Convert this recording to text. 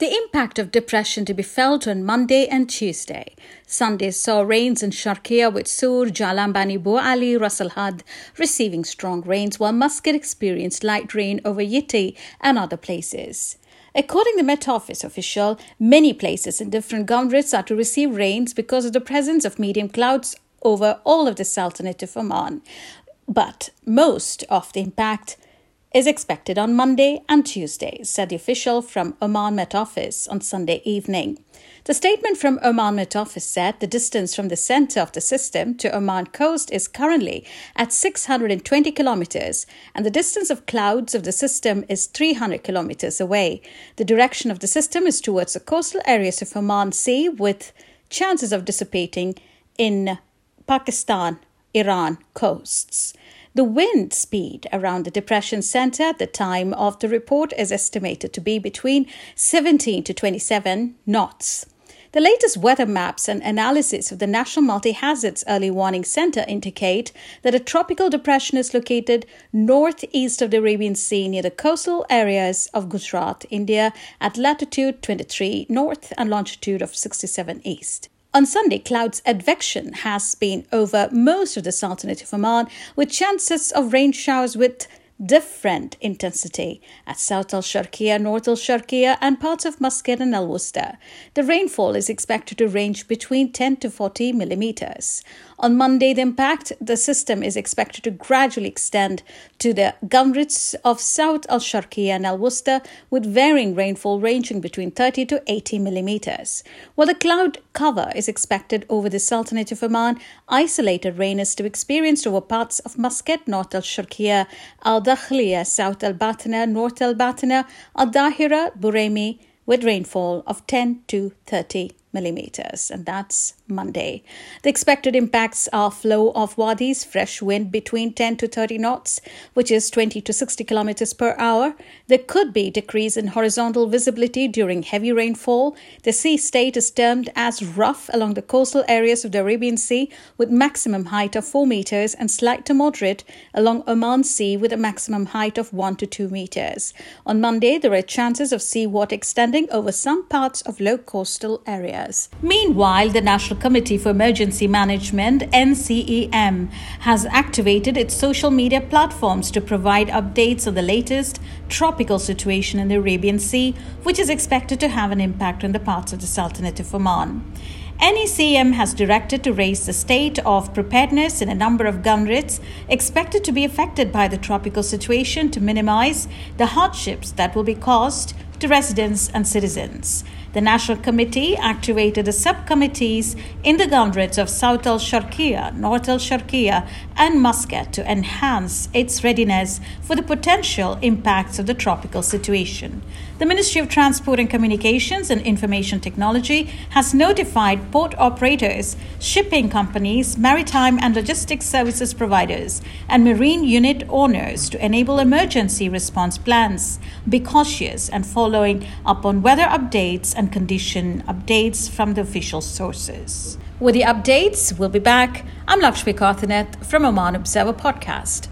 The impact of depression to be felt on Monday and Tuesday. Sunday saw rains in Sharqiya with Sur, Jalan Bani Bu Ali, Ras Al Had receiving strong rains, while Muscat experienced light rain over Yitti and other places. According to the Met Office official, many places in different governorates are to receive rains because of the presence of medium clouds over all of the Sultanate of Oman. But most of the impact is expected on Monday and Tuesday, said the official from Oman Met Office on Sunday evening. The statement from Oman Met Office said the distance from the center of the system to Oman coast is currently at 620 kilometers and the distance of clouds of the system is 300 kilometers away. The direction of the system is towards the coastal areas of Oman Sea with chances of dissipating in Pakistan, Iran coasts. The wind speed around the depression center at the time of the report is estimated to be between 17 to 27 knots. The latest weather maps and analysis of the National Multi Hazards Early Warning Center indicate that a tropical depression is located northeast of the Arabian Sea near the coastal areas of Gujarat, India, at latitude 23 north and longitude of 67 east. On Sunday, clouds advection has been over most of the Sultanate of Oman, with chances of rain showers with different intensity at South Al Sharqiya, North Al Sharqiya, and parts of Muscat and Al Wusta. The rainfall is expected to range between 10 to 40 millimeters. On Monday, the impact the system is expected to gradually extend to the governorates of South Al Sharqiya and Al Wusta, with varying rainfall ranging between 30 to 80 millimeters. While the cloud cover is expected over the Sultanate of Oman, isolated rain is to be experienced over parts of Muscat, North Al Sharqiya, Al Dakhliya, South Al Batina, North Al Batina, Al Dahira, Buraimi, with rainfall of 10 to 30 millimeters, and that's Monday. The expected impacts are flow of wadis, fresh wind between 10 to 30 knots, which is 20 to 60 kilometers per hour. There could be decrease in horizontal visibility during heavy rainfall. The sea state is termed as rough along the coastal areas of the Arabian Sea with maximum height of 4 meters and slight to moderate along Oman Sea with a maximum height of 1 to 2 meters. On Monday, there are chances of seawater extending over some parts of low coastal areas. Meanwhile, the National Committee for Emergency Management, NCEM, has activated its social media platforms to provide updates on the latest tropical situation in the Arabian Sea, which is expected to have an impact on the parts of the Sultanate of Oman. NECM has directed to raise the state of preparedness in a number of governorates expected to be affected by the tropical situation to minimize the hardships that will be caused to residents and citizens. The National Committee activated the subcommittees in the governorates of South al Sharqiya, North al Sharqiya, and Muscat to enhance its readiness for the potential impacts of the tropical situation. The Ministry of Transport and Communications and Information Technology has notified port operators, shipping companies, maritime and logistics services providers, and marine unit owners to enable emergency response plans, be cautious, and following up on weather updates and condition updates from the official sources. With the updates, we'll be back. I'm Lakshmi Kothaneth from Oman Observer Podcast.